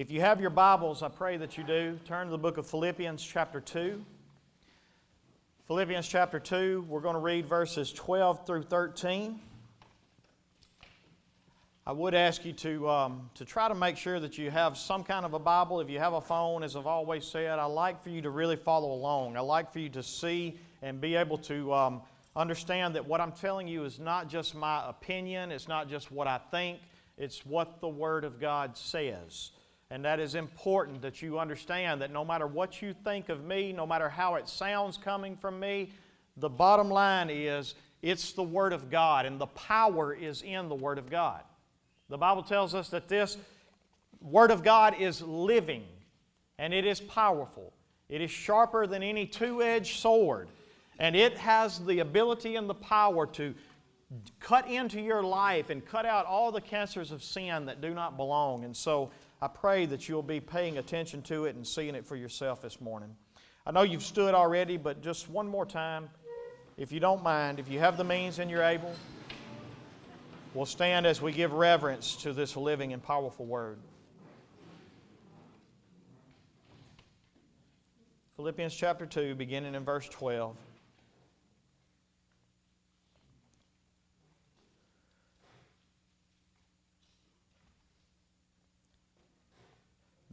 If you have your Bibles, I pray that you do. Turn to the book of Philippians, chapter 2. Philippians, chapter 2, we're going to read verses 12 through 13. I would ask you to, um, to try to make sure that you have some kind of a Bible. If you have a phone, as I've always said, I like for you to really follow along. I like for you to see and be able to um, understand that what I'm telling you is not just my opinion, it's not just what I think, it's what the Word of God says. And that is important that you understand that no matter what you think of me, no matter how it sounds coming from me, the bottom line is it's the Word of God, and the power is in the Word of God. The Bible tells us that this Word of God is living and it is powerful. It is sharper than any two edged sword, and it has the ability and the power to cut into your life and cut out all the cancers of sin that do not belong. And so I pray that you'll be paying attention to it and seeing it for yourself this morning. I know you've stood already, but just one more time, if you don't mind, if you have the means and you're able, We'll stand as we give reverence to this living and powerful word. Philippians chapter 2, beginning in verse 12.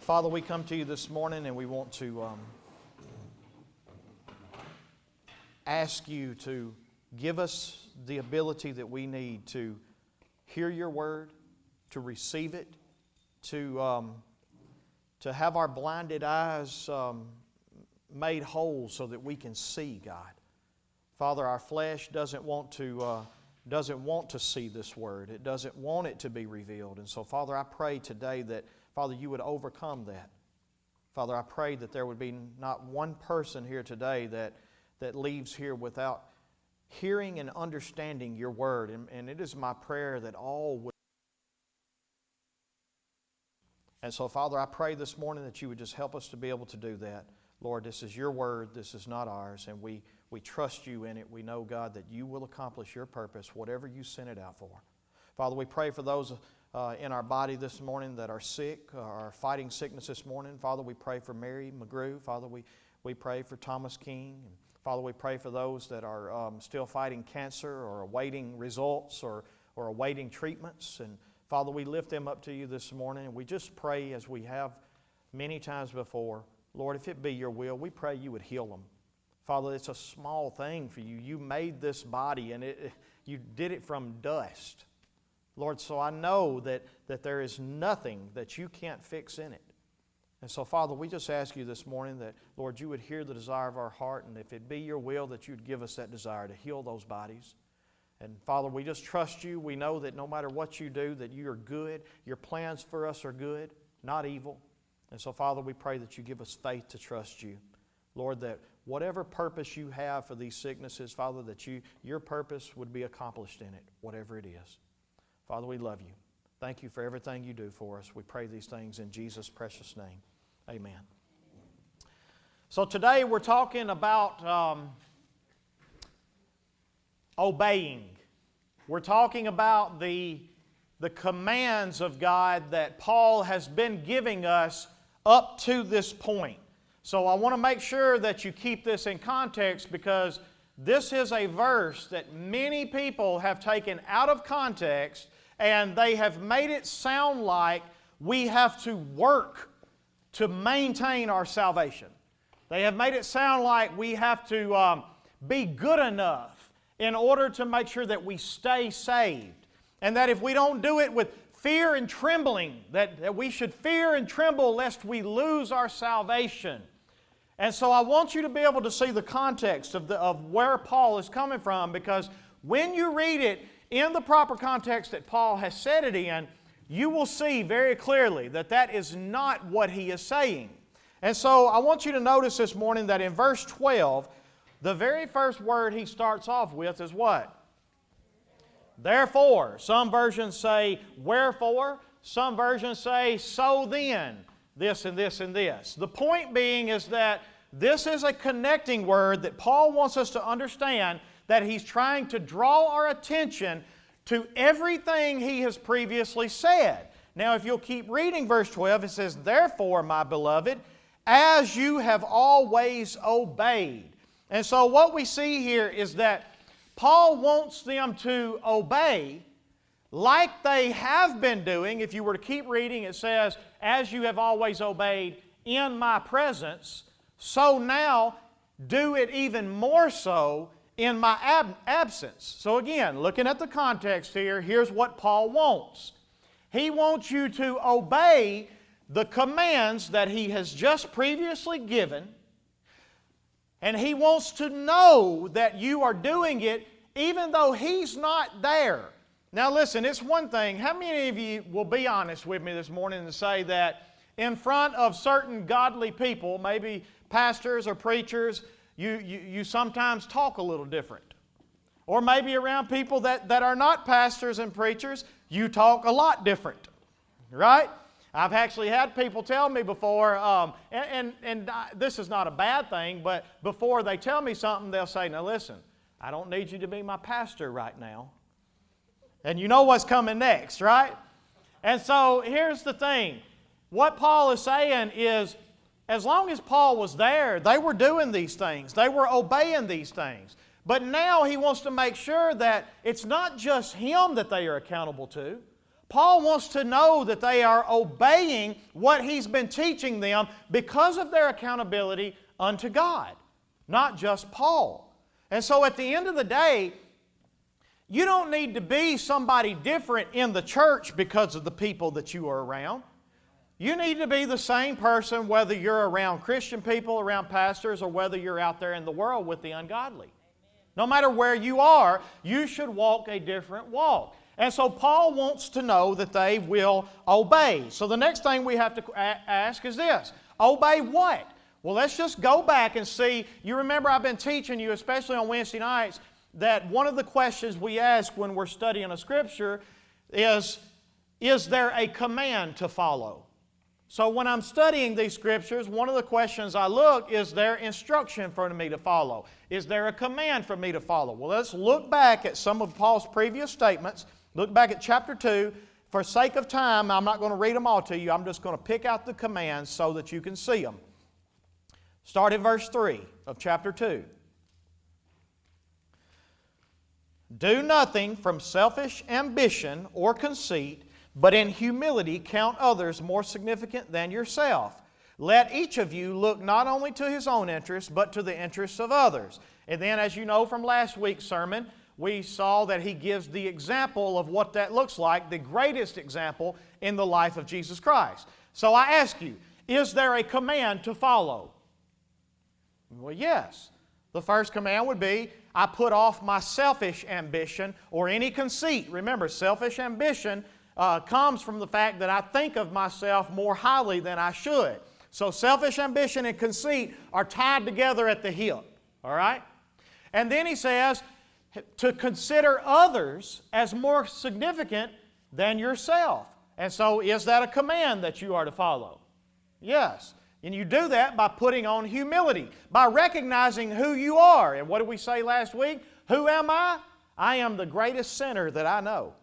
Father, we come to you this morning and we want to um, ask you to give us the ability that we need to hear your word, to receive it, to, um, to have our blinded eyes um, made whole so that we can see, God. Father, our flesh doesn't want to. Uh, doesn't want to see this word. It doesn't want it to be revealed. And so, Father, I pray today that, Father, you would overcome that. Father, I pray that there would be not one person here today that, that leaves here without hearing and understanding your word. And, and it is my prayer that all would. And so, Father, I pray this morning that you would just help us to be able to do that. Lord, this is your word, this is not ours, and we, we trust you in it. We know, God, that you will accomplish your purpose, whatever you sent it out for. Father, we pray for those uh, in our body this morning that are sick, uh, are fighting sickness this morning. Father, we pray for Mary McGrew. Father, we, we pray for Thomas King. Father, we pray for those that are um, still fighting cancer or awaiting results or, or awaiting treatments. And Father, we lift them up to you this morning. And we just pray as we have many times before, Lord, if it be your will, we pray you would heal them. Father, it's a small thing for you. You made this body and it, you did it from dust. Lord, so I know that, that there is nothing that you can't fix in it. And so, Father, we just ask you this morning that, Lord, you would hear the desire of our heart, and if it be your will, that you'd give us that desire to heal those bodies. And Father, we just trust you. We know that no matter what you do, that you are good. Your plans for us are good, not evil. And so, Father, we pray that you give us faith to trust you. Lord, that whatever purpose you have for these sicknesses, Father, that you, your purpose would be accomplished in it, whatever it is. Father, we love you. Thank you for everything you do for us. We pray these things in Jesus' precious name. Amen. So today we're talking about um, obeying. We're talking about the, the commands of God that Paul has been giving us up to this point. So I want to make sure that you keep this in context because this is a verse that many people have taken out of context and they have made it sound like we have to work to maintain our salvation. They have made it sound like we have to um, be good enough in order to make sure that we stay saved. And that if we don't do it with fear and trembling, that, that we should fear and tremble lest we lose our salvation. And so I want you to be able to see the context of, the, of where Paul is coming from because when you read it in the proper context that Paul has said it in, you will see very clearly that that is not what he is saying. And so I want you to notice this morning that in verse 12, the very first word he starts off with is what? Therefore. Some versions say wherefore. Some versions say so then. This and this and this. The point being is that this is a connecting word that Paul wants us to understand that he's trying to draw our attention to everything he has previously said. Now, if you'll keep reading verse 12, it says, Therefore, my beloved, as you have always obeyed. And so, what we see here is that Paul wants them to obey like they have been doing. If you were to keep reading, it says, As you have always obeyed in my presence, so now do it even more so in my ab- absence. So, again, looking at the context here, here's what Paul wants. He wants you to obey the commands that he has just previously given, and he wants to know that you are doing it even though he's not there. Now, listen, it's one thing. How many of you will be honest with me this morning and say that in front of certain godly people, maybe pastors or preachers, you, you, you sometimes talk a little different. Or maybe around people that, that are not pastors and preachers, you talk a lot different, right? I've actually had people tell me before, um, and, and, and this is not a bad thing, but before they tell me something, they'll say, Now listen, I don't need you to be my pastor right now. And you know what's coming next, right? And so here's the thing what Paul is saying is as long as Paul was there, they were doing these things, they were obeying these things. But now he wants to make sure that it's not just him that they are accountable to. Paul wants to know that they are obeying what he's been teaching them because of their accountability unto God, not just Paul. And so at the end of the day, you don't need to be somebody different in the church because of the people that you are around. You need to be the same person whether you're around Christian people, around pastors, or whether you're out there in the world with the ungodly. No matter where you are, you should walk a different walk. And so Paul wants to know that they will obey. So the next thing we have to ask is this obey what? Well, let's just go back and see. You remember, I've been teaching you, especially on Wednesday nights, that one of the questions we ask when we're studying a scripture is Is there a command to follow? So when I'm studying these scriptures, one of the questions I look is there instruction for me to follow? Is there a command for me to follow? Well, let's look back at some of Paul's previous statements. Look back at chapter 2. For sake of time, I'm not going to read them all to you. I'm just going to pick out the commands so that you can see them. Start at verse 3 of chapter 2. Do nothing from selfish ambition or conceit but in humility count others more significant than yourself. Let each of you look not only to his own interests, but to the interests of others. And then, as you know from last week's sermon, we saw that he gives the example of what that looks like, the greatest example in the life of Jesus Christ. So I ask you, is there a command to follow? Well, yes. The first command would be I put off my selfish ambition or any conceit. Remember, selfish ambition uh, comes from the fact that I think of myself more highly than I should. So selfish ambition and conceit are tied together at the hip. All right? And then he says to consider others as more significant than yourself. And so, is that a command that you are to follow? Yes. And you do that by putting on humility, by recognizing who you are. And what did we say last week? Who am I? I am the greatest sinner that I know.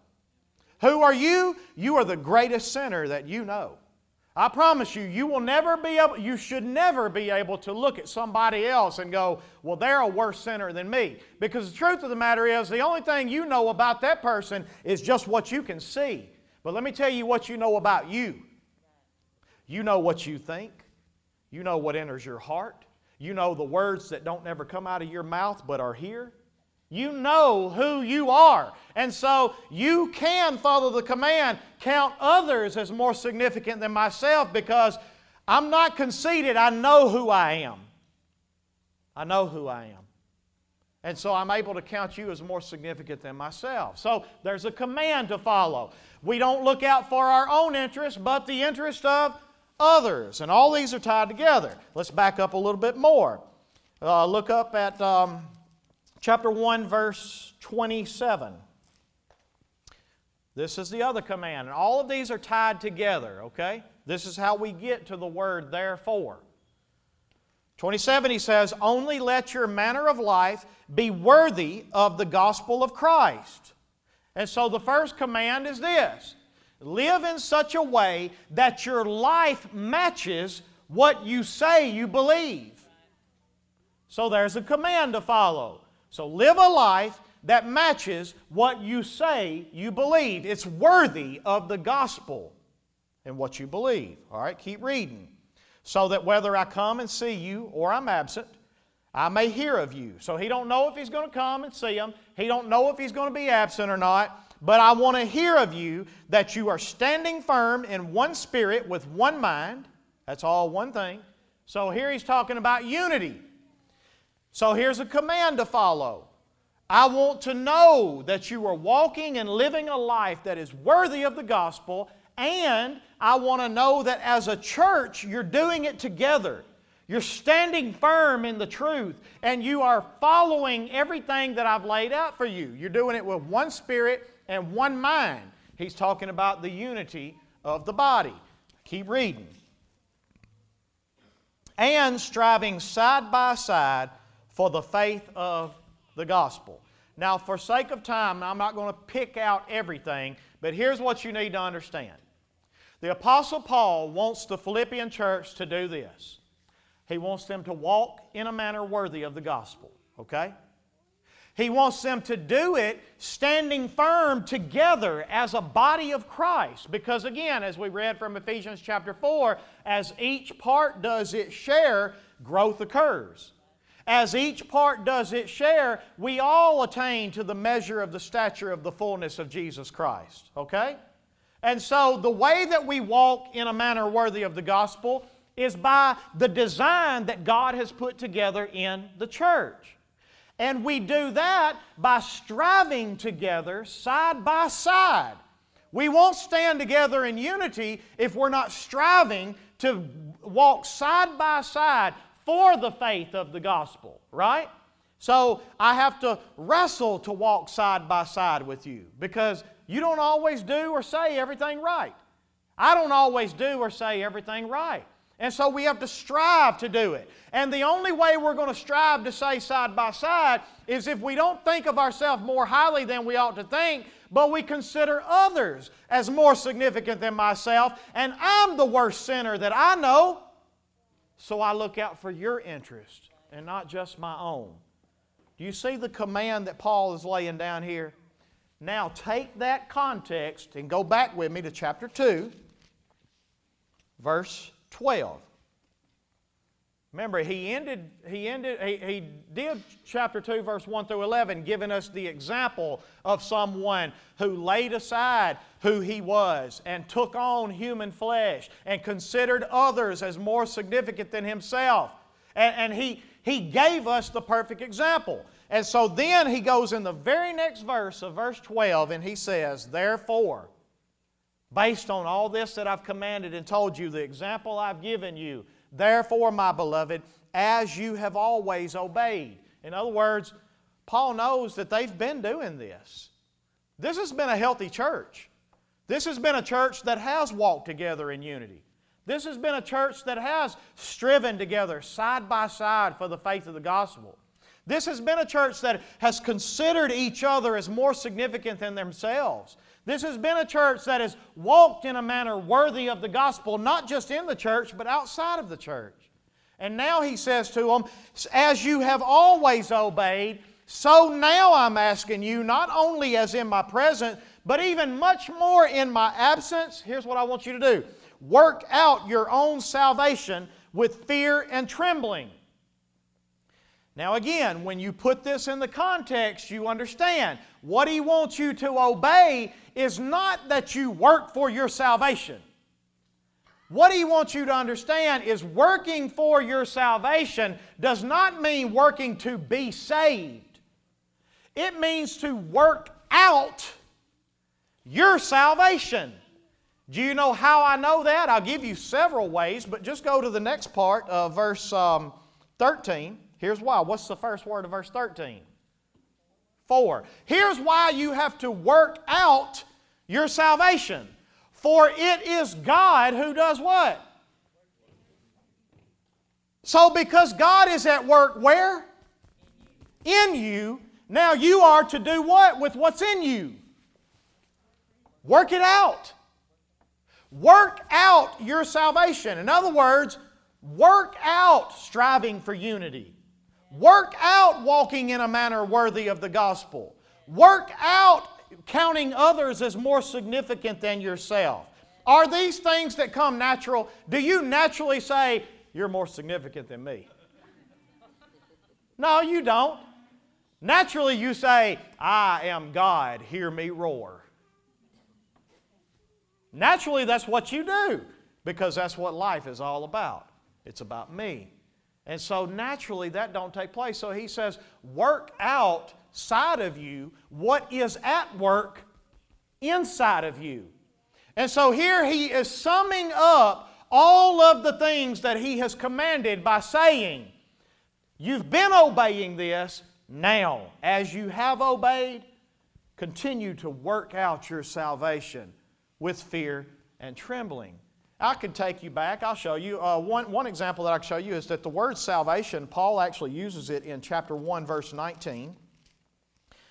Who are you? You are the greatest sinner that you know. I promise you, you will never be able, you should never be able to look at somebody else and go, well, they're a worse sinner than me. Because the truth of the matter is, the only thing you know about that person is just what you can see. But let me tell you what you know about you. You know what you think, you know what enters your heart, you know the words that don't never come out of your mouth but are here. You know who you are. And so you can follow the command count others as more significant than myself because I'm not conceited. I know who I am. I know who I am. And so I'm able to count you as more significant than myself. So there's a command to follow. We don't look out for our own interest, but the interest of others. And all these are tied together. Let's back up a little bit more. Uh, look up at um, chapter 1, verse 27. This is the other command. And all of these are tied together, okay? This is how we get to the word therefore. 27, he says, Only let your manner of life be worthy of the gospel of Christ. And so the first command is this live in such a way that your life matches what you say you believe. So there's a command to follow. So live a life that matches what you say you believe. It's worthy of the gospel and what you believe. All right, keep reading. So that whether I come and see you or I'm absent, I may hear of you. So he don't know if he's going to come and see him. He don't know if he's going to be absent or not. But I want to hear of you that you are standing firm in one spirit with one mind. That's all one thing. So here he's talking about unity. So here's a command to follow. I want to know that you are walking and living a life that is worthy of the gospel, and I want to know that as a church, you're doing it together. You're standing firm in the truth, and you are following everything that I've laid out for you. You're doing it with one spirit and one mind. He's talking about the unity of the body. Keep reading. And striving side by side for the faith of the gospel. Now, for sake of time, I'm not going to pick out everything, but here's what you need to understand. The Apostle Paul wants the Philippian church to do this. He wants them to walk in a manner worthy of the gospel, okay? He wants them to do it standing firm together as a body of Christ. Because again, as we read from Ephesians chapter 4, as each part does its share, growth occurs. As each part does its share, we all attain to the measure of the stature of the fullness of Jesus Christ. Okay? And so the way that we walk in a manner worthy of the gospel is by the design that God has put together in the church. And we do that by striving together side by side. We won't stand together in unity if we're not striving to walk side by side for the faith of the gospel, right? So I have to wrestle to walk side by side with you because you don't always do or say everything right. I don't always do or say everything right. And so we have to strive to do it. And the only way we're going to strive to say side by side is if we don't think of ourselves more highly than we ought to think, but we consider others as more significant than myself, and I'm the worst sinner that I know. So I look out for your interest and not just my own. Do you see the command that Paul is laying down here? Now take that context and go back with me to chapter 2, verse 12. Remember, he ended, he ended, he, he did chapter 2, verse 1 through 11, giving us the example of someone who laid aside who he was and took on human flesh and considered others as more significant than himself. And, and he, he gave us the perfect example. And so then he goes in the very next verse of verse 12 and he says, Therefore, based on all this that I've commanded and told you, the example I've given you, Therefore, my beloved, as you have always obeyed. In other words, Paul knows that they've been doing this. This has been a healthy church. This has been a church that has walked together in unity. This has been a church that has striven together side by side for the faith of the gospel. This has been a church that has considered each other as more significant than themselves. This has been a church that has walked in a manner worthy of the gospel, not just in the church, but outside of the church. And now he says to them, As you have always obeyed, so now I'm asking you, not only as in my presence, but even much more in my absence. Here's what I want you to do work out your own salvation with fear and trembling. Now, again, when you put this in the context, you understand what He wants you to obey is not that you work for your salvation. What He wants you to understand is working for your salvation does not mean working to be saved. It means to work out your salvation. Do you know how I know that? I'll give you several ways, but just go to the next part of verse um, 13. Here's why. What's the first word of verse 13? For. Here's why you have to work out your salvation. For it is God who does what? So, because God is at work where? In you. Now you are to do what with what's in you? Work it out. Work out your salvation. In other words, work out striving for unity. Work out walking in a manner worthy of the gospel. Work out counting others as more significant than yourself. Are these things that come natural? Do you naturally say, You're more significant than me? No, you don't. Naturally, you say, I am God, hear me roar. Naturally, that's what you do because that's what life is all about. It's about me. And so naturally that don't take place. So he says, work out side of you what is at work inside of you. And so here he is summing up all of the things that he has commanded by saying, You've been obeying this. Now, as you have obeyed, continue to work out your salvation with fear and trembling. I could take you back. I'll show you. Uh, one, one example that I can show you is that the word salvation, Paul actually uses it in chapter 1, verse 19.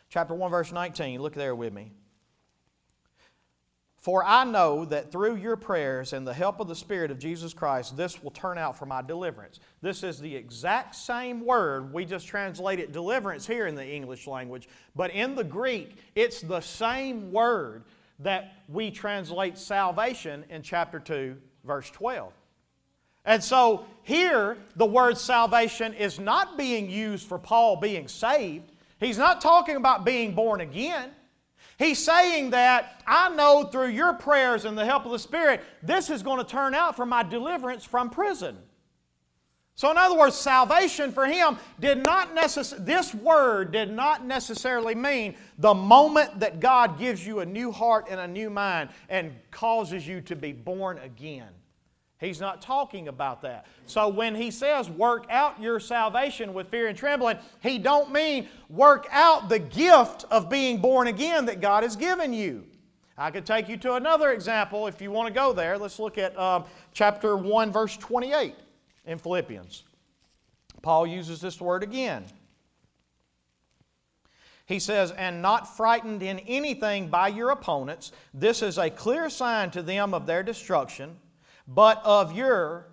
Chapter 1, verse 19. Look there with me. For I know that through your prayers and the help of the Spirit of Jesus Christ, this will turn out for my deliverance. This is the exact same word. We just translate it deliverance here in the English language. But in the Greek, it's the same word that we translate salvation in chapter 2, verse 12. And so here, the word salvation is not being used for Paul being saved. He's not talking about being born again. He's saying that I know through your prayers and the help of the Spirit, this is going to turn out for my deliverance from prison. So, in other words, salvation for him did not necessarily, this word did not necessarily mean the moment that God gives you a new heart and a new mind and causes you to be born again. He's not talking about that. So when he says work out your salvation with fear and trembling, he don't mean work out the gift of being born again that God has given you. I could take you to another example if you want to go there. Let's look at uh, chapter 1, verse 28 in Philippians. Paul uses this word again. He says, And not frightened in anything by your opponents. This is a clear sign to them of their destruction, but of your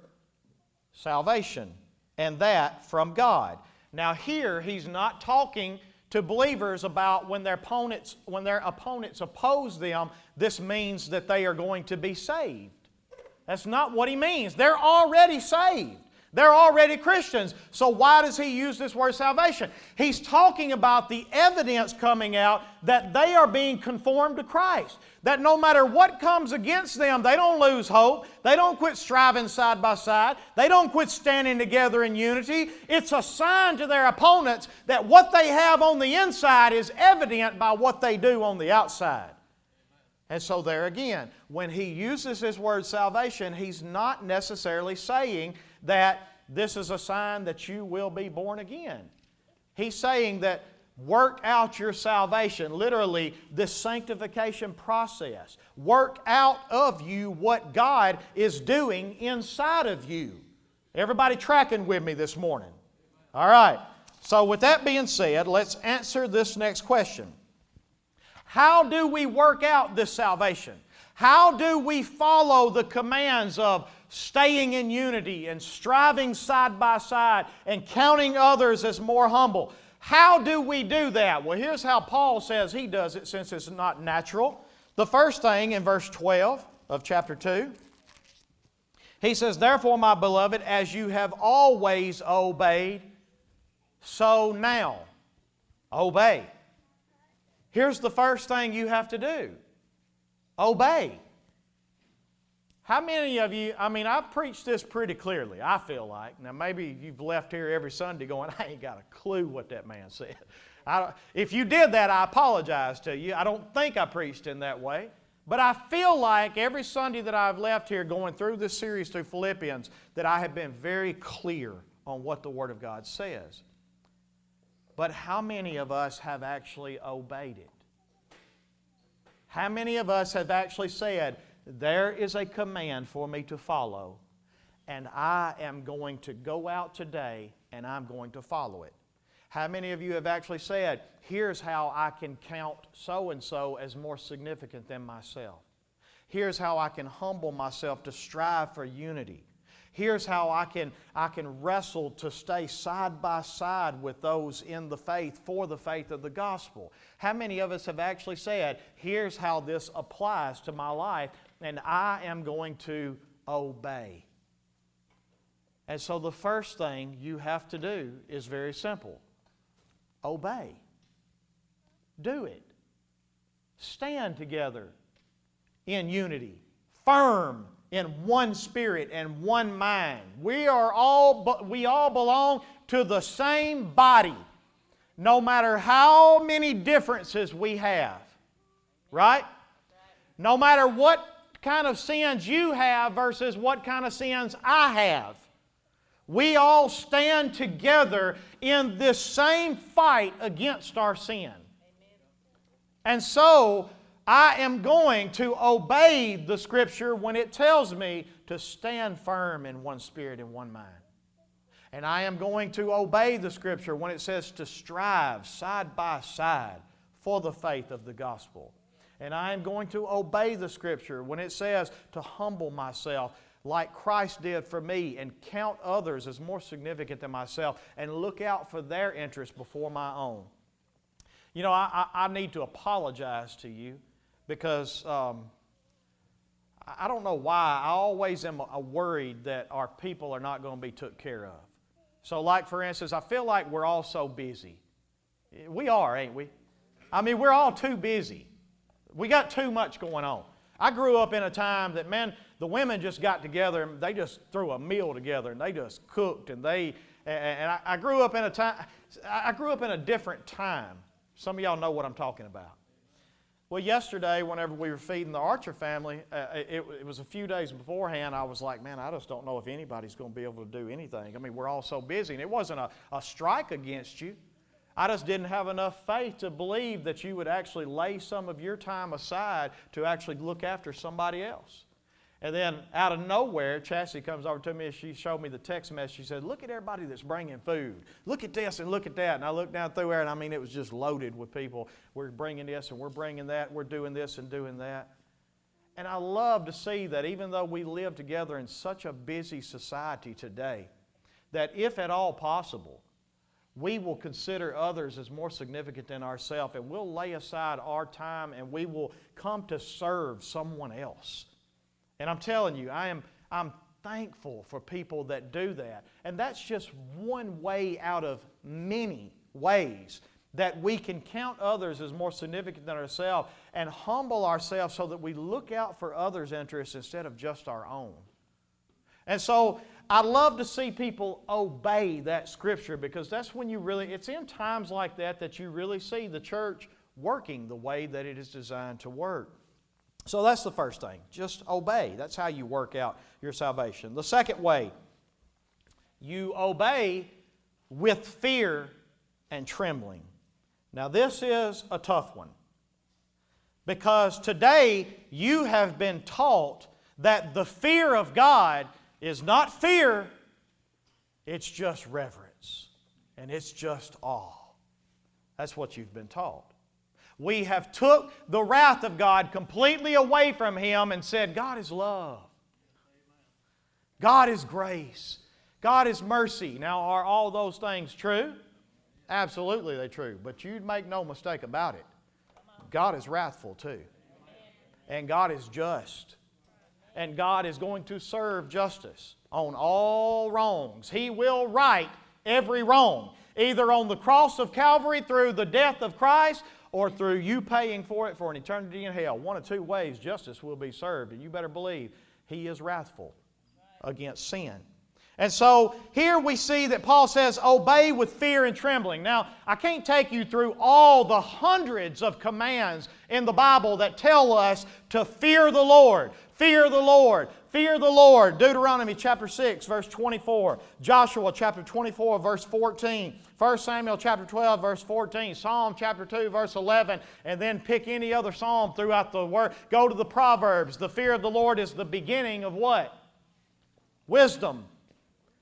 salvation, and that from God. Now, here he's not talking to believers about when their opponents, when their opponents oppose them, this means that they are going to be saved. That's not what he means. They're already saved. They're already Christians. So why does he use this word salvation? He's talking about the evidence coming out that they are being conformed to Christ. That no matter what comes against them, they don't lose hope. They don't quit striving side by side. They don't quit standing together in unity. It's a sign to their opponents that what they have on the inside is evident by what they do on the outside. And so, there again, when he uses this word salvation, he's not necessarily saying that this is a sign that you will be born again. He's saying that work out your salvation, literally, this sanctification process. Work out of you what God is doing inside of you. Everybody tracking with me this morning? All right. So, with that being said, let's answer this next question How do we work out this salvation? How do we follow the commands of staying in unity and striving side by side and counting others as more humble. How do we do that? Well, here's how Paul says he does it since it's not natural. The first thing in verse 12 of chapter 2, he says, Therefore, my beloved, as you have always obeyed, so now obey. Here's the first thing you have to do obey. How many of you, I mean, I've preached this pretty clearly, I feel like. Now, maybe you've left here every Sunday going, I ain't got a clue what that man said. If you did that, I apologize to you. I don't think I preached in that way. But I feel like every Sunday that I've left here going through this series through Philippians, that I have been very clear on what the Word of God says. But how many of us have actually obeyed it? How many of us have actually said, There is a command for me to follow, and I am going to go out today and I'm going to follow it? How many of you have actually said, Here's how I can count so and so as more significant than myself? Here's how I can humble myself to strive for unity. Here's how I can, I can wrestle to stay side by side with those in the faith for the faith of the gospel. How many of us have actually said, Here's how this applies to my life, and I am going to obey? And so the first thing you have to do is very simple obey. Do it. Stand together in unity, firm in one spirit and one mind. We are all we all belong to the same body. No matter how many differences we have. Right? No matter what kind of sins you have versus what kind of sins I have. We all stand together in this same fight against our sin. And so, I am going to obey the Scripture when it tells me to stand firm in one spirit and one mind. And I am going to obey the Scripture when it says to strive side by side for the faith of the gospel. And I am going to obey the Scripture when it says to humble myself like Christ did for me and count others as more significant than myself and look out for their interests before my own. You know, I, I, need to apologize to you because um, I don't know why. I always am worried that our people are not going to be took care of. So, like for instance, I feel like we're all so busy. We are, ain't we? I mean, we're all too busy. We got too much going on. I grew up in a time that, man, the women just got together and they just threw a meal together and they just cooked and they, and I, I grew up in a time, I grew up in a different time. Some of y'all know what I'm talking about. Well, yesterday, whenever we were feeding the Archer family, uh, it, it, was a few days beforehand. I was like, man, I just don't know if anybody's going to be able to do anything. I mean, we're all so busy. And it wasn't a, a strike against you. I just didn't have enough faith to believe that you would actually lay some of your time aside to actually look after somebody else. And then out of nowhere, Chassie comes over to me and she showed me the text message. She said, Look at everybody that's bringing food. Look at this and look at that. And I looked down through there and I mean, it was just loaded with people. We're bringing this and we're bringing that. We're doing this and doing that. And I love to see that even though we live together in such a busy society today, that if at all possible, we will consider others as more significant than ourselves and we'll lay aside our time and we will come to serve someone else. And I'm telling you, I am I'm thankful for people that do that. And that's just one way out of many ways that we can count others as more significant than ourselves and humble ourselves so that we look out for others' interests instead of just our own. And so I love to see people obey that scripture because that's when you really, it's in times like that that you really see the church working the way that it is designed to work. So that's the first thing. Just obey. That's how you work out your salvation. The second way, you obey with fear and trembling. Now, this is a tough one because today you have been taught that the fear of God is not fear, it's just reverence and it's just awe. That's what you've been taught we have took the wrath of God completely away from him and said, God is love. God is grace. God is mercy. Now, are all those things true? Absolutely, they're true. But you'd make no mistake about it. God is wrathful too. And God is just. And God is going to serve justice on all wrongs. He will right every wrong, either on the cross of Calvary through the death of Christ or through you paying for it for an eternity in hell. One of two ways justice will be served, and you better believe He is wrathful against sin. And so here we see that Paul says, obey with fear and trembling. Now, I can't take you through all the hundreds of commands in the Bible that tell us to fear the Lord. Fear the Lord. Fear the Lord. Deuteronomy chapter 6, verse 24. Joshua chapter 24, verse 14. 1 Samuel chapter 12, verse 14. Psalm chapter 2, verse 11. And then pick any other psalm throughout the word. Go to the Proverbs. The fear of the Lord is the beginning of what? Wisdom.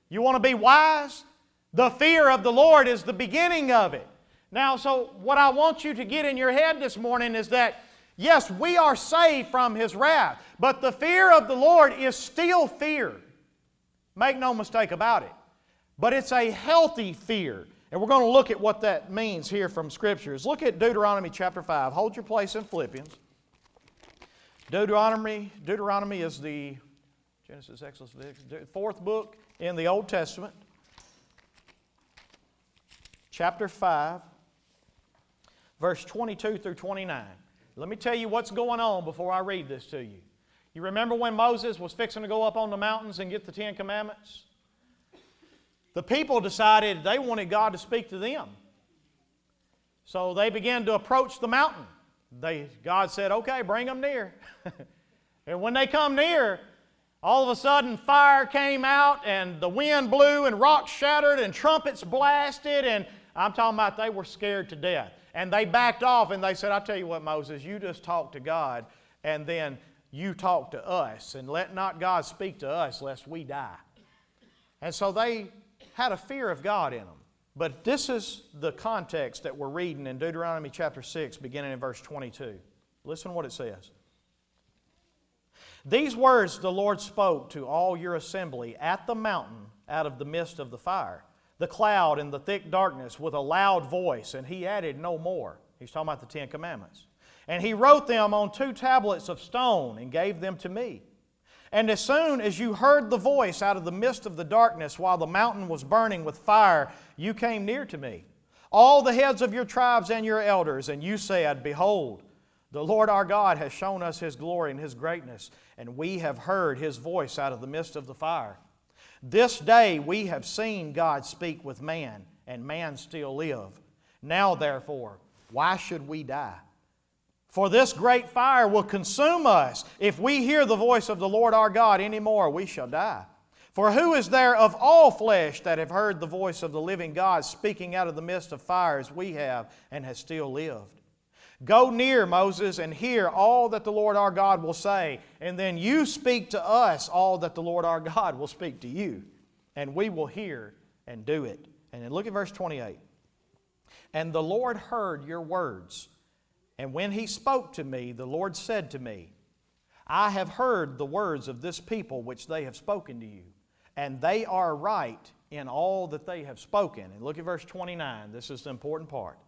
You want to be wise? The fear of the Lord is the beginning of it. Now, so what I want you to get in your head this morning is that Yes, we are saved from His wrath, but the fear of the Lord is still fear. Make no mistake about it. But it's a healthy fear. And we're going to look at what that means here from Scriptures. Look at Deuteronomy chapter 5. Hold your place in Philippians. Deuteronomy, Deuteronomy is the Genesis, Exodus, fourth book in the Old Testament. Chapter 5, verse 22 through 29. Let me tell you what's going on before I read this to you. You remember when Moses was fixing to go up on the mountains and get the Ten Commandments? The people decided they wanted God to speak to them. So they began to approach the mountain. They, God said, okay, bring them near. and when they come near, all of a sudden fire came out and the wind blew and rocks shattered and trumpets blasted and I'm talking about they were scared to death. And they backed off and they said, I tell you what, Moses, you just talk to God and then you talk to us. And let not God speak to us lest we die. And so they had a fear of God in them. But this is the context that we're reading in Deuteronomy chapter 6, beginning in verse 22. Listen to what it says. These words the Lord spoke to all your assembly at the mountain out of the midst of the fire the cloud and the thick darkness with a loud voice, and he added no more. He's talking about the Ten Commandments. And he wrote them on two tablets of stone and gave them to me. And as soon as you heard the voice out of the midst of the darkness while the mountain was burning with fire, you came near to me. All the heads of your tribes and your elders, and you said, Behold, the Lord our God has shown us his glory and his greatness, and we have heard his voice out of the midst of the fire. This day we have seen God speak with man, and man still live. Now, therefore, why should we die? For this great fire will consume us. If we hear the voice of the Lord our God any more, we shall die. For who is there of all flesh that have heard the voice of the living God speaking out of the midst of fires we have and has still lived? Go near, Moses, and hear all that the Lord our God will say, and then you speak to us all that the Lord our God will speak to you, and we will hear and do it. And then look at verse 28. And the Lord heard your words, and when he spoke to me, the Lord said to me, I have heard the words of this people which they have spoken to you, and they are right in all that they have spoken. And look at verse 29. This is the important part.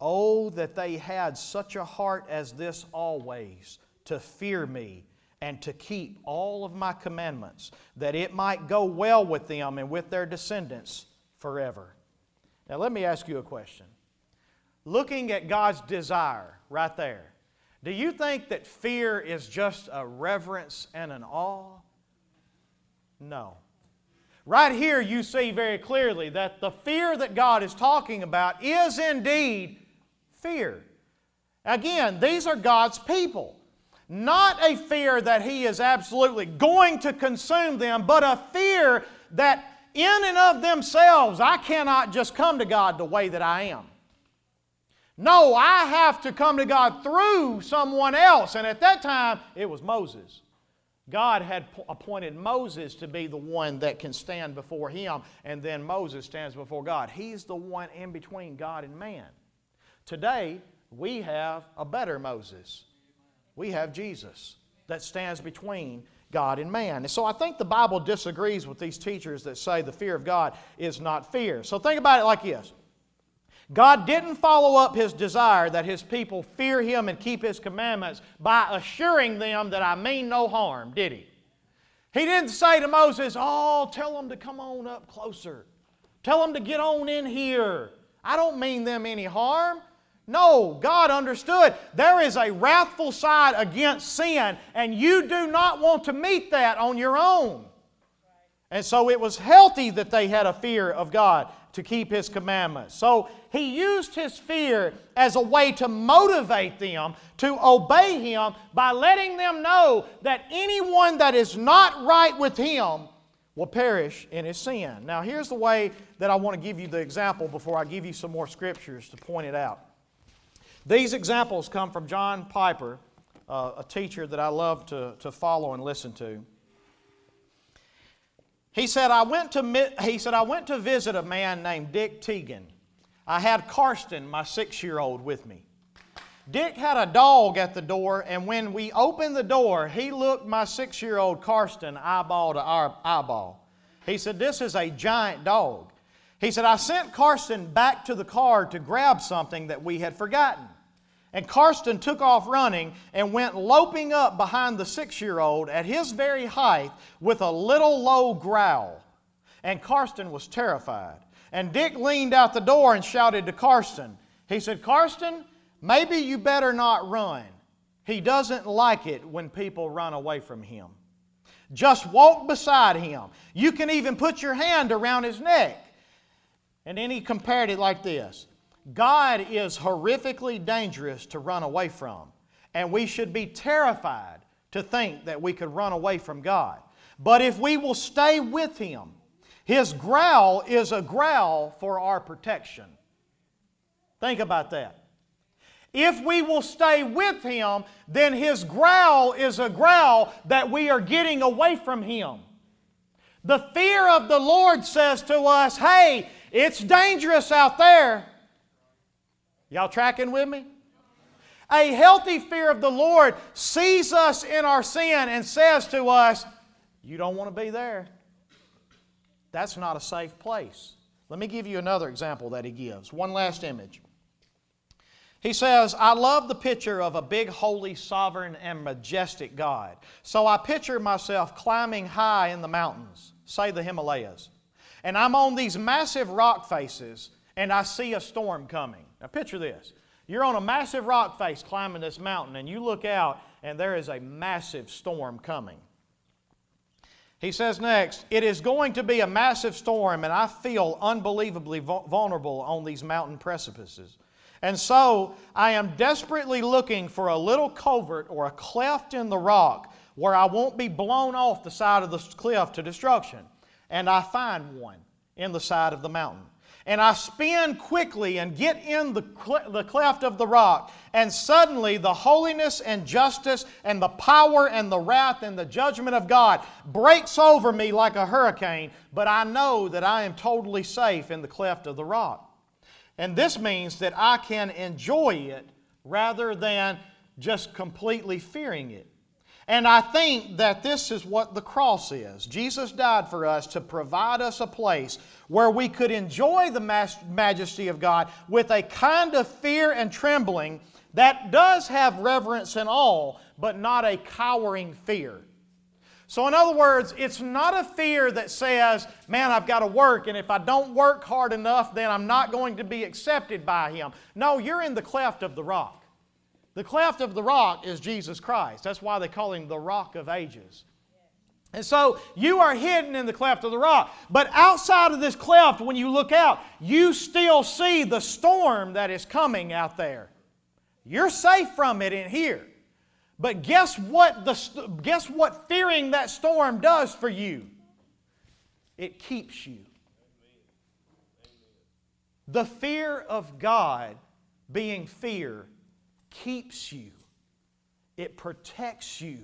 Oh, that they had such a heart as this always, to fear me and to keep all of my commandments, that it might go well with them and with their descendants forever. Now, let me ask you a question. Looking at God's desire right there, do you think that fear is just a reverence and an awe? No. Right here, you see very clearly that the fear that God is talking about is indeed fear. Again, these are God's people. Not a fear that He is absolutely going to consume them, but a fear that in and of themselves, I cannot just come to God the way that I am. No, I have to come to God through someone else. And at that time, it was Moses. God had appointed Moses to be the one that can stand before Him, and then Moses stands before God. He's the one in between God and man. Today, we have a better Moses. We have Jesus that stands between God and man. And so I think the Bible disagrees with these teachers that say the fear of God is not fear. So think about it like this God didn't follow up His desire that His people fear Him and keep His commandments by assuring them that I mean no harm, did He? He didn't say to Moses, Oh, tell them to come on up closer. Tell them to get on in here. I don't mean them any harm. No, God understood there is a wrathful side against sin, and you do not want to meet that on your own. And so it was healthy that they had a fear of God to keep His commandments. So He used His fear as a way to motivate them to obey Him by letting them know that anyone that is not right with Him will perish in his sin. Now, here's the way that I want to give you the example before I give you some more scriptures to point it out. These examples come from John Piper, uh, a teacher that I love to, to follow and listen to. He said, I went to, he said, I went to visit a man named Dick Teagan. I had Karsten, my six year old, with me. Dick had a dog at the door, and when we opened the door, he looked my six year old Karsten eyeball to eyeball. He said, This is a giant dog. He said, I sent Karsten back to the car to grab something that we had forgotten. And Karsten took off running and went loping up behind the six year old at his very height with a little low growl. And Karsten was terrified. And Dick leaned out the door and shouted to Karsten. He said, Karsten, maybe you better not run. He doesn't like it when people run away from him. Just walk beside him. You can even put your hand around his neck. And then he compared it like this God is horrifically dangerous to run away from, and we should be terrified to think that we could run away from God. But if we will stay with Him, His growl is a growl for our protection. Think about that. If we will stay with Him, then His growl is a growl that we are getting away from Him. The fear of the Lord says to us, hey, it's dangerous out there, Y'all tracking with me? A healthy fear of the Lord sees us in our sin and says to us, You don't want to be there. That's not a safe place. Let me give you another example that he gives. One last image. He says, I love the picture of a big, holy, sovereign, and majestic God. So I picture myself climbing high in the mountains, say the Himalayas. And I'm on these massive rock faces, and I see a storm coming. Now, picture this. You're on a massive rock face climbing this mountain, and you look out, and there is a massive storm coming. He says next, It is going to be a massive storm, and I feel unbelievably vulnerable on these mountain precipices. And so I am desperately looking for a little covert or a cleft in the rock where I won't be blown off the side of the cliff to destruction. And I find one in the side of the mountain and I spin quickly and get in the, the cleft of the rock, and suddenly the holiness and justice and the power and the wrath and the judgment of God breaks over me like a hurricane, but I know that I am totally safe in the cleft of the rock. And this means that I can enjoy it rather than just completely fearing it. And I think that this is what the cross is. Jesus died for us to provide us a place where we could enjoy the majesty of God with a kind of fear and trembling that does have reverence and awe, but not a cowering fear. So, in other words, it's not a fear that says, man, I've got to work, and if I don't work hard enough, then I'm not going to be accepted by Him. No, you're in the cleft of the rock. The cleft of the rock is Jesus Christ. That's why they call him the rock of ages. And so you are hidden in the cleft of the rock. But outside of this cleft, when you look out, you still see the storm that is coming out there. You're safe from it in here. But guess what, the, guess what fearing that storm does for you? It keeps you. The fear of God being fear keeps you, it protects you,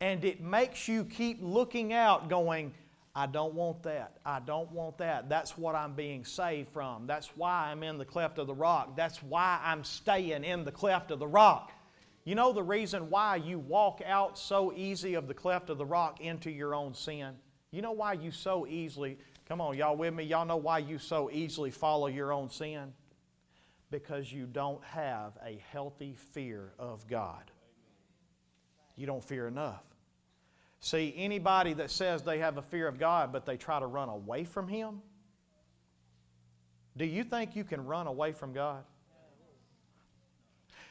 and it makes you keep looking out, going, I don't want that. I don't want that. That's what I'm being saved from. That's why I'm in the cleft of the rock. That's why I'm staying in the cleft of the rock. You know the reason why you walk out so easy of the cleft of the rock into your own sin? You know why you so easily, come on, y'all with me? Y'all know why you so easily follow your own sin? Because you don't have a healthy fear of God. You don't fear enough. See, anybody that says they have a fear of God but they try to run away from Him, do you think you can run away from God?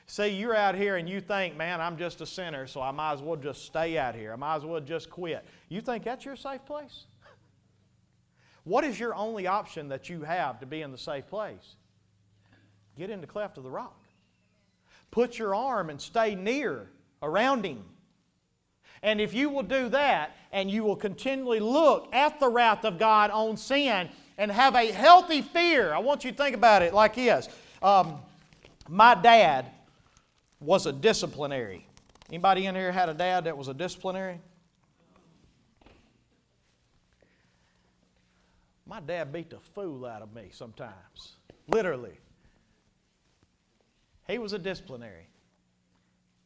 See, you're out here and you think, man, I'm just a sinner, so I might as well just stay out here. I might as well just quit. You think that's your safe place? What is your only option that you have to be in the safe place? Get in the cleft of the rock. Put your arm and stay near around him. And if you will do that and you will continually look at the wrath of God on sin and have a healthy fear, I want you to think about it like this. Um, my dad was a disciplinary. Anybody in here had a dad that was a disciplinary? My dad beat the fool out of me sometimes, literally. He was a disciplinary.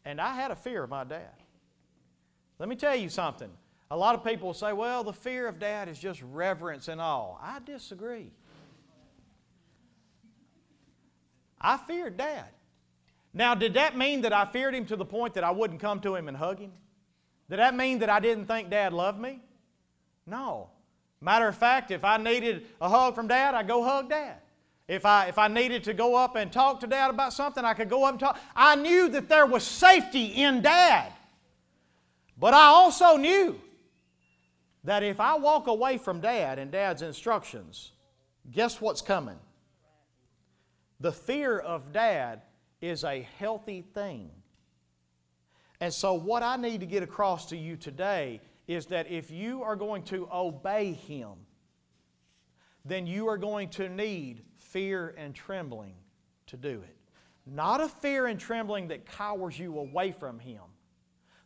And I had a fear of my dad. Let me tell you something. A lot of people say, well, the fear of dad is just reverence and all. I disagree. I feared dad. Now, did that mean that I feared him to the point that I wouldn't come to him and hug him? Did that mean that I didn't think dad loved me? No. Matter of fact, if I needed a hug from dad, I'd go hug dad. If I, if I needed to go up and talk to dad about something, I could go up and talk. I knew that there was safety in dad. But I also knew that if I walk away from dad and dad's instructions, guess what's coming? The fear of dad is a healthy thing. And so, what I need to get across to you today is that if you are going to obey Him, then you are going to need fear and trembling to do it. Not a fear and trembling that cowers you away from Him,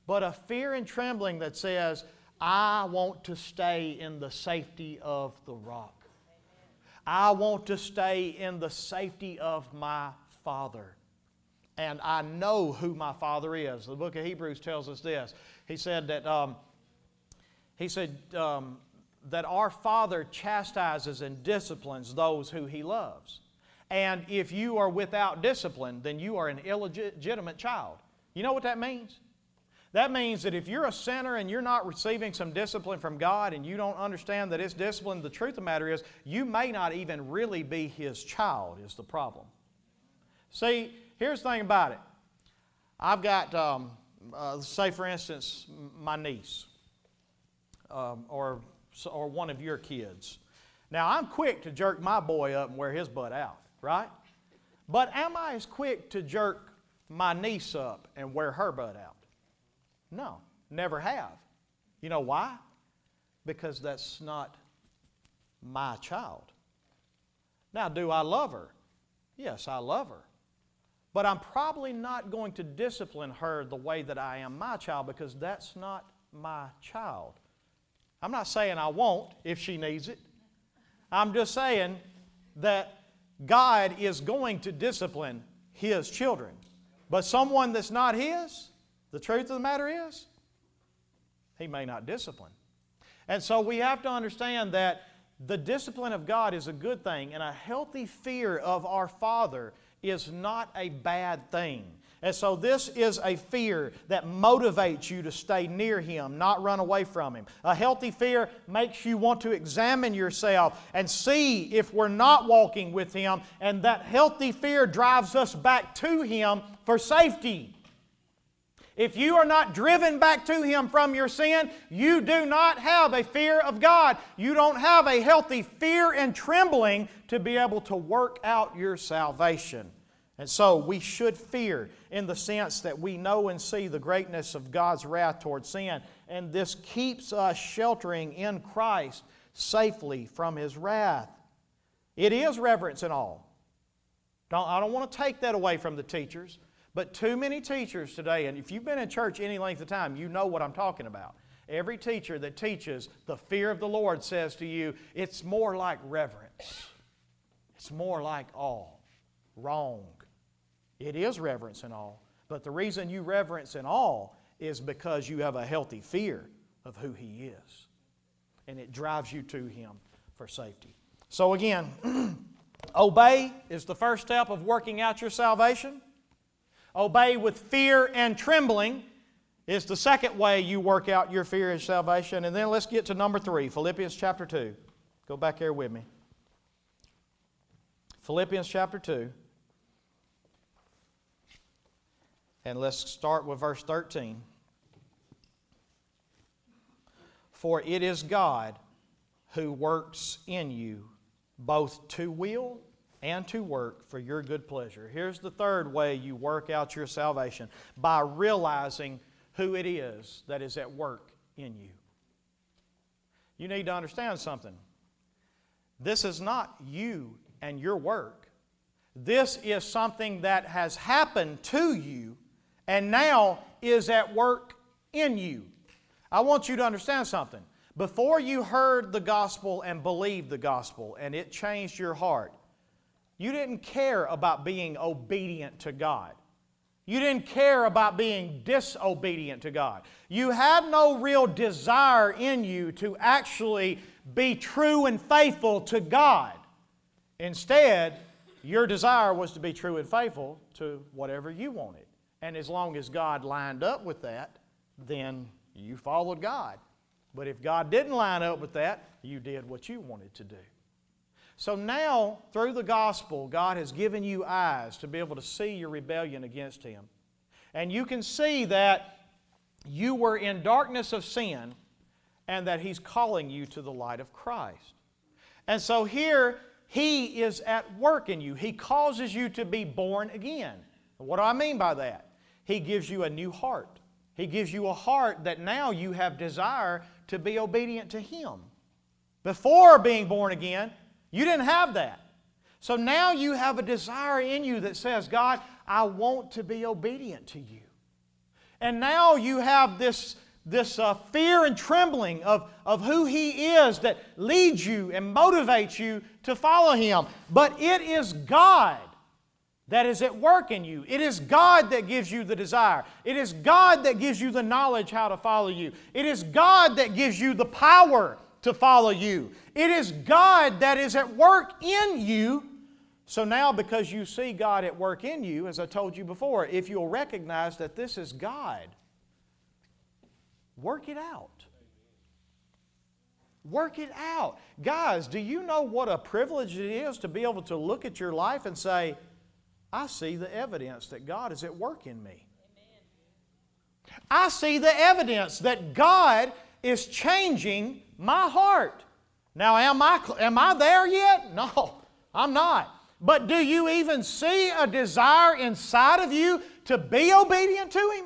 but a fear and trembling that says, I want to stay in the safety of the rock. I want to stay in the safety of my Father. And I know who my Father is. The book of Hebrews tells us this. He said that, um, he said, um, that our Father chastises and disciplines those who He loves. And if you are without discipline, then you are an illegitimate child. You know what that means? That means that if you're a sinner and you're not receiving some discipline from God and you don't understand that it's discipline, the truth of the matter is you may not even really be His child, is the problem. See, here's the thing about it. I've got, um, uh, say for instance, my niece um, or, or one of your kids. Now, I'm quick to jerk my boy up and wear his butt out, right? But am I as quick to jerk my niece up and wear her butt out? No, never have. You know why? Because that's not my child. Now, do I love her? Yes, I love her. But I'm probably not going to discipline her the way that I am my child because that's not my child. I'm not saying I won't if she needs it. I'm just saying that God is going to discipline His children. But someone that's not His, the truth of the matter is, he may not discipline. And so we have to understand that the discipline of God is a good thing, and a healthy fear of our Father is not a bad thing. And so, this is a fear that motivates you to stay near Him, not run away from Him. A healthy fear makes you want to examine yourself and see if we're not walking with Him, and that healthy fear drives us back to Him for safety. If you are not driven back to Him from your sin, you do not have a fear of God. You don't have a healthy fear and trembling to be able to work out your salvation. And so we should fear in the sense that we know and see the greatness of God's wrath towards sin. And this keeps us sheltering in Christ safely from His wrath. It is reverence and all. Don't, I don't want to take that away from the teachers. But too many teachers today, and if you've been in church any length of time, you know what I'm talking about. Every teacher that teaches the fear of the Lord says to you, it's more like reverence. It's more like awe. Wrong. It is reverence and awe. But the reason you reverence and awe is because you have a healthy fear of who He is. And it drives you to Him for safety. So, again, obey is the first step of working out your salvation. Obey with fear and trembling is the second way you work out your fear and salvation. And then let's get to number three Philippians chapter 2. Go back here with me. Philippians chapter 2. And let's start with verse 13. For it is God who works in you both to will and to work for your good pleasure. Here's the third way you work out your salvation by realizing who it is that is at work in you. You need to understand something. This is not you and your work. This is something that has happened to you and now is at work in you. I want you to understand something. Before you heard the gospel and believed the gospel and it changed your heart, you didn't care about being obedient to God. You didn't care about being disobedient to God. You had no real desire in you to actually be true and faithful to God. Instead, your desire was to be true and faithful to whatever you wanted. And as long as God lined up with that, then you followed God. But if God didn't line up with that, you did what you wanted to do. So now, through the gospel, God has given you eyes to be able to see your rebellion against Him. And you can see that you were in darkness of sin and that He's calling you to the light of Christ. And so here, He is at work in you. He causes you to be born again. What do I mean by that? He gives you a new heart. He gives you a heart that now you have desire to be obedient to Him. Before being born again, you didn't have that. So now you have a desire in you that says, God, I want to be obedient to you. And now you have this, this uh, fear and trembling of, of who He is that leads you and motivates you to follow Him. But it is God that is at work in you. It is God that gives you the desire. It is God that gives you the knowledge how to follow you. It is God that gives you the power to follow you. It is God that is at work in you. So now, because you see God at work in you, as I told you before, if you'll recognize that this is God, work it out. Work it out. Guys, do you know what a privilege it is to be able to look at your life and say, I see the evidence that God is at work in me? I see the evidence that God is changing my heart. Now, am I, am I there yet? No, I'm not. But do you even see a desire inside of you to be obedient to Him?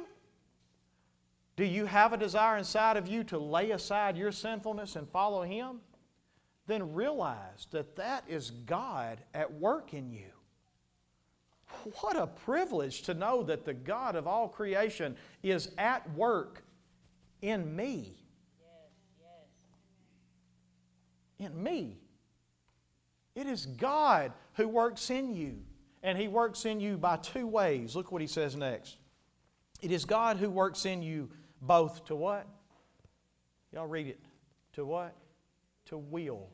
Do you have a desire inside of you to lay aside your sinfulness and follow Him? Then realize that that is God at work in you. What a privilege to know that the God of all creation is at work in me in me. It is God who works in you. And He works in you by two ways. Look what He says next. It is God who works in you both to what? Y'all read it. To what? To will.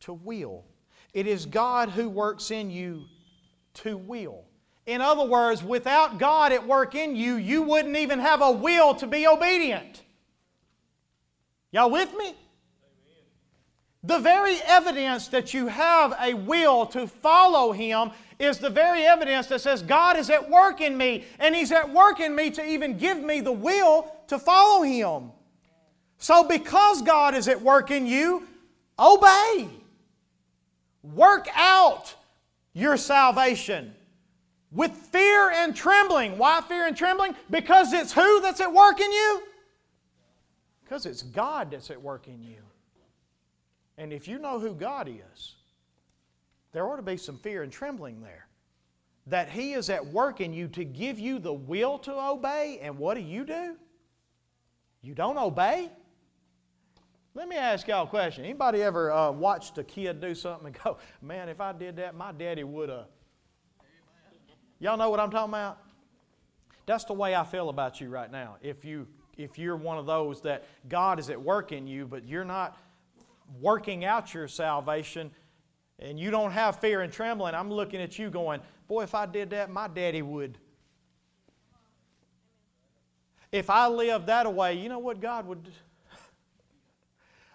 To will. It is God who works in you to will. In other words, without God at work in you, you wouldn't even have a will to be obedient. Y'all with me? The very evidence that you have a will to follow Him is the very evidence that says God is at work in me, and He's at work in me to even give me the will to follow Him. So, because God is at work in you, obey. Work out your salvation with fear and trembling. Why fear and trembling? Because it's who that's at work in you? Because it's God that's at work in you. And if you know who God is, there ought to be some fear and trembling there. That He is at work in you to give you the will to obey, and what do you do? You don't obey? Let me ask y'all a question. Anybody ever uh, watched a kid do something and go, man, if I did that, my daddy would have. Y'all know what I'm talking about? That's the way I feel about you right now. If, you, if you're one of those that God is at work in you, but you're not working out your salvation and you don't have fear and trembling, I'm looking at you going, Boy, if I did that, my daddy would. If I lived that way, you know what God would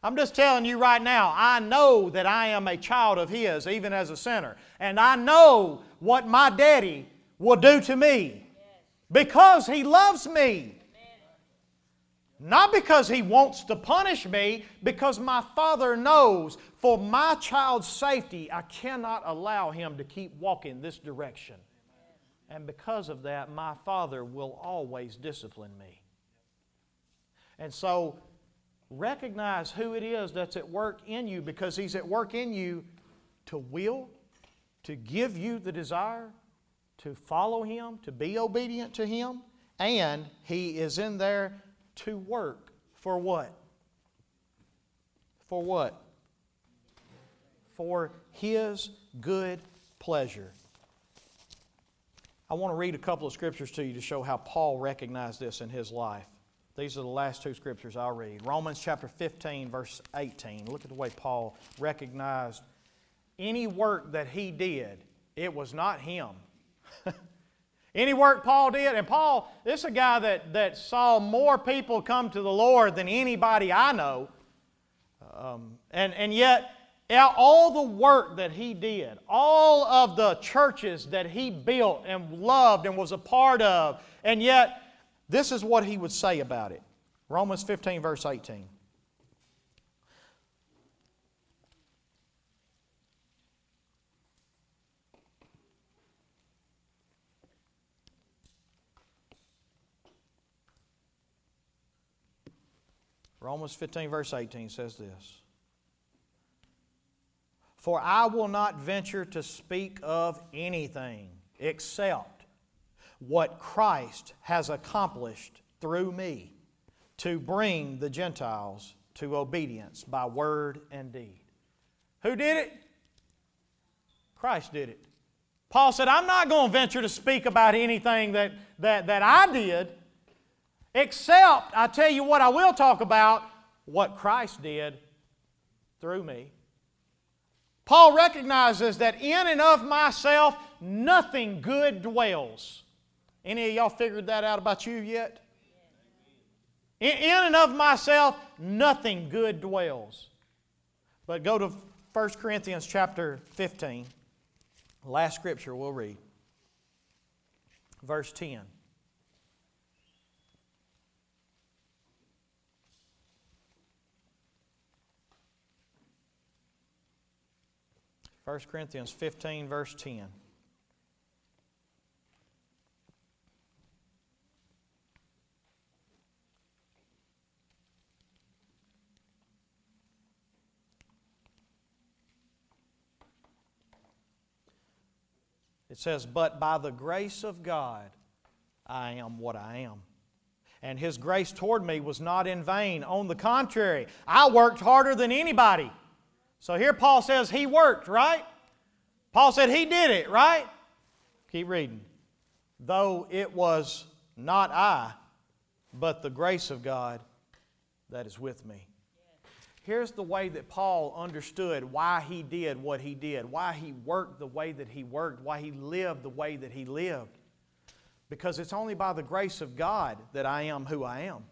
I'm just telling you right now, I know that I am a child of His, even as a sinner. And I know what my daddy will do to me because He loves me. Not because he wants to punish me, because my father knows for my child's safety, I cannot allow him to keep walking this direction. And because of that, my father will always discipline me. And so, recognize who it is that's at work in you because he's at work in you to will, to give you the desire, to follow him, to be obedient to him, and he is in there to work for what? For what? For His good pleasure. I want to read a couple of scriptures to you to show how Paul recognized this in his life. These are the last two scriptures I'll read. Romans chapter 15, verse 18. Look at the way Paul recognized any work that he did, it was not him. Any work Paul did, and Paul, this is a guy that, that saw more people come to the Lord than anybody I know. Um, and, and yet, all the work that he did, all of the churches that he built and loved and was a part of, and yet, this is what he would say about it Romans 15, verse 18. Romans 15, verse 18 says this For I will not venture to speak of anything except what Christ has accomplished through me to bring the Gentiles to obedience by word and deed. Who did it? Christ did it. Paul said, I'm not going to venture to speak about anything that, that, that I did. Except, I tell you what, I will talk about what Christ did through me. Paul recognizes that in and of myself, nothing good dwells. Any of y'all figured that out about you yet? In, and of myself, nothing good dwells. But go to 1 Corinthians chapter 15. Last scripture we'll read. Verse 10. 1 Corinthians 15, verse 10. It says, But by the grace of God, I am what I am. And His grace toward me was not in vain. On the contrary, I worked harder than anybody so here Paul says he worked, right? Paul said he did it, right? Keep reading. Though it was not I, but the grace of God that is with me. Here's the way that Paul understood why he did what he did, why he worked the way that he worked, why he lived the way that he lived. Because it's only by the grace of God that I am who I am.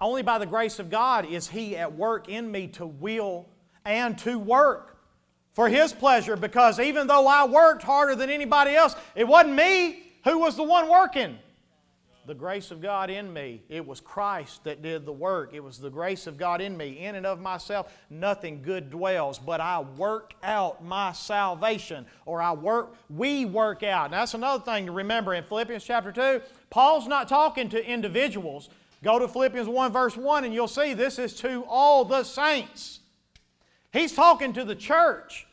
Only by the grace of God is He at work in me to will and to work for His pleasure because even though I worked harder than anybody else, it wasn't me who was the one working. The grace of God in me. It was Christ that did the work. It was the grace of God in me. In and of myself, nothing good dwells, but I work out my salvation, or I work, we work out. And that's another thing to remember in Philippians chapter 2. Paul's not talking to individuals. Go to Philippians 1, verse 1, and you'll see this is to all the saints. He's talking to the church.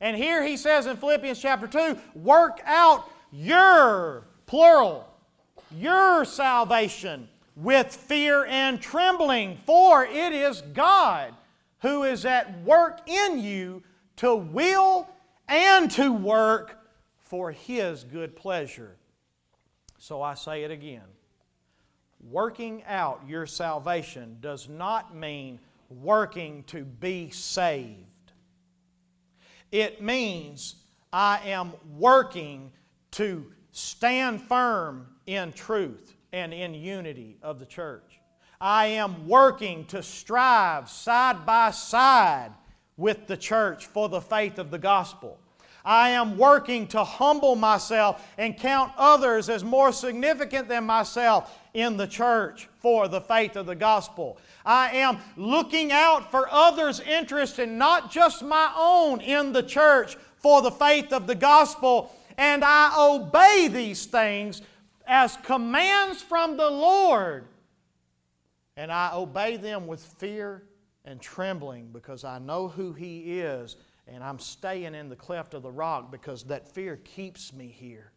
And here he says in Philippians chapter 2 work out your, plural, your salvation with fear and trembling, for it is God who is at work in you to will and to work for His good pleasure. So I say it again. Working out your salvation does not mean working to be saved. It means I am working to stand firm in truth and in unity of the church. I am working to strive side by side with the church for the faith of the gospel. I am working to humble myself and count others as more significant than myself in the church for the faith of the gospel. I am looking out for others' interest and not just my own in the church for the faith of the gospel. And I obey these things as commands from the Lord. And I obey them with fear and trembling because I know who He is and I'm staying in the cleft of the rock because that fear keeps me here.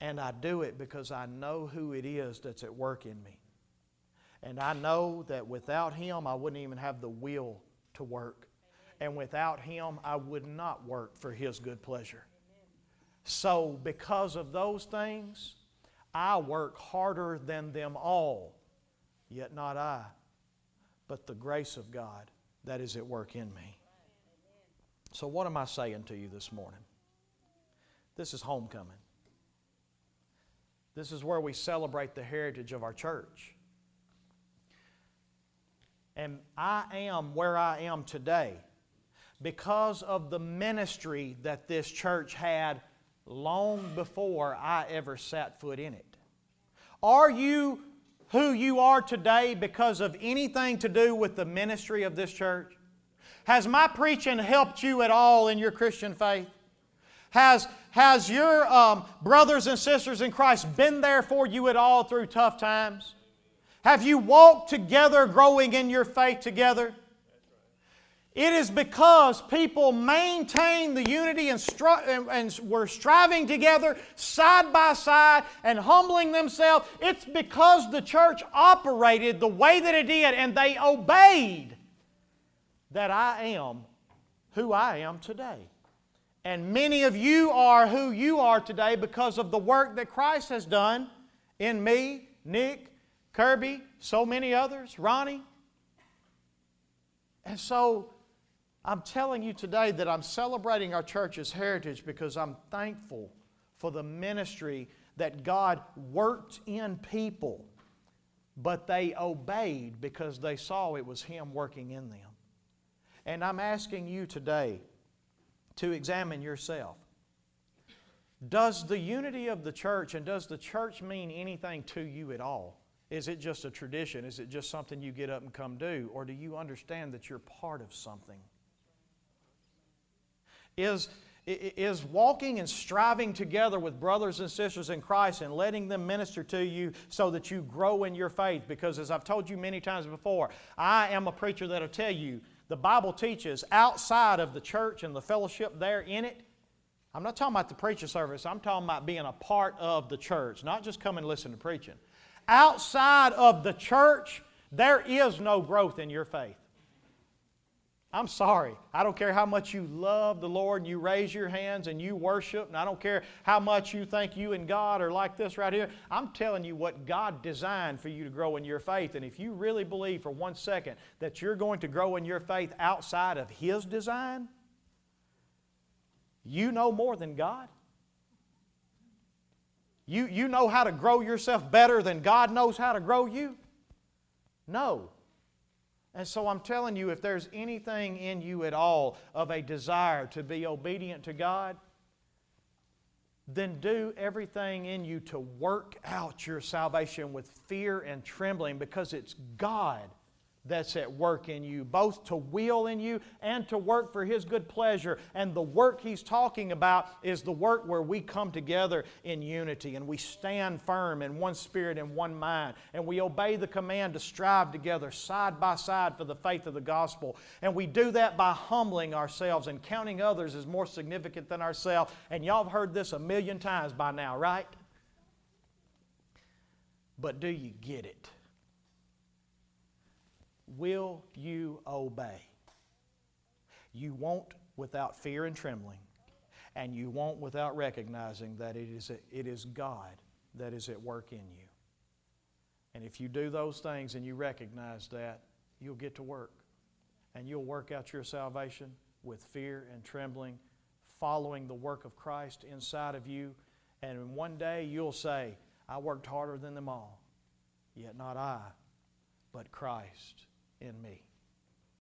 And I do it because I know who it is that's at work in me. And I know that without Him, I wouldn't even have the will to work. And without Him, I would not work for His good pleasure. So, because of those things, I work harder than them all, yet not I, but the grace of God that is at work in me. So, what am I saying to you this morning? This is homecoming. This is where we celebrate the heritage of our church. And I am where I am today because of the ministry that this church had long before I ever sat foot in it. Are you who you are today because of anything to do with the ministry of this church? Has my preaching helped you at all in your Christian faith? Has, has your um, brothers and sisters in Christ been there for you at all through tough times? Have you walked together, growing in your faith together? It is because people maintained the unity and, and, and, were striving together side by side and humbling themselves. It's because the church operated the way that it did and they obeyed that I am who I am today. And many of you are who you are today because of the work that Christ has done in me, Nick, Kirby, so many others, Ronnie. And so I'm telling you today that I'm celebrating our church's heritage because I'm thankful for the ministry that God worked in people, but they obeyed because they saw it was Him working in them. And I'm asking you today to examine yourself. Does the unity of the church and does the church mean anything to you at all? Is it just a tradition? Is it just something you get up and come do? Or do you understand that you're part of something? Is, is walking and striving together with brothers and sisters in Christ and letting them minister to you so that you grow in your faith. Because as I've told you many times before, I am a preacher that'll tell you the Bible teaches outside of the church and the fellowship there in it. I'm not talking about the preacher service, I'm talking about being a part of the church, not just come and listen to preaching. Outside of the church, there is no growth in your faith. I'm sorry. I don't care how much you love the Lord and you raise your hands and you worship, and I don't care how much you think you and God are like this right here. I'm telling you what God designed for you to grow in your faith. And if you really believe for one second that you're going to grow in your faith outside of His design, you know more than God. You, you know how to grow yourself better than God knows how to grow you? No. And so I'm telling you, if there's anything in you at all of a desire to be obedient to God, then do everything in you to work out your salvation with fear and trembling because it's God that's at work in you, both to will in you and to work for His good pleasure. And the work He's talking about is the work where we come together in unity and we stand firm in one spirit and one mind. And we obey the command to strive together side by side for the faith of the gospel. And we do that by humbling ourselves and counting others as more significant than ourselves. And y'all have heard this a million times by now, right? But do you get it? Will you obey? You won't without fear and trembling, and you won't without recognizing that it is, it is God that is at work in you. And if you do those things and you recognize that, you'll get to work. And you'll work out your salvation with fear and trembling, following the work of Christ inside of you. And one day you'll say, I worked harder than them all, yet not I, but Christ in me.